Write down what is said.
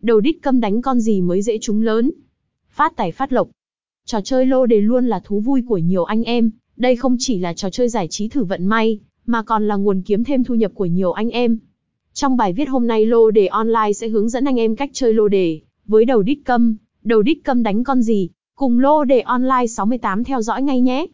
đầu đít câm đánh con gì mới dễ trúng lớn. Phát tài phát lộc. Trò chơi lô đề luôn là thú vui của nhiều anh em, đây không chỉ là trò chơi giải trí thử vận may, mà còn là nguồn kiếm thêm thu nhập của nhiều anh em. Trong bài viết hôm nay lô đề online sẽ hướng dẫn anh em cách chơi lô đề, với đầu đít câm, đầu đít câm đánh con gì, cùng lô đề online 68 theo dõi ngay nhé.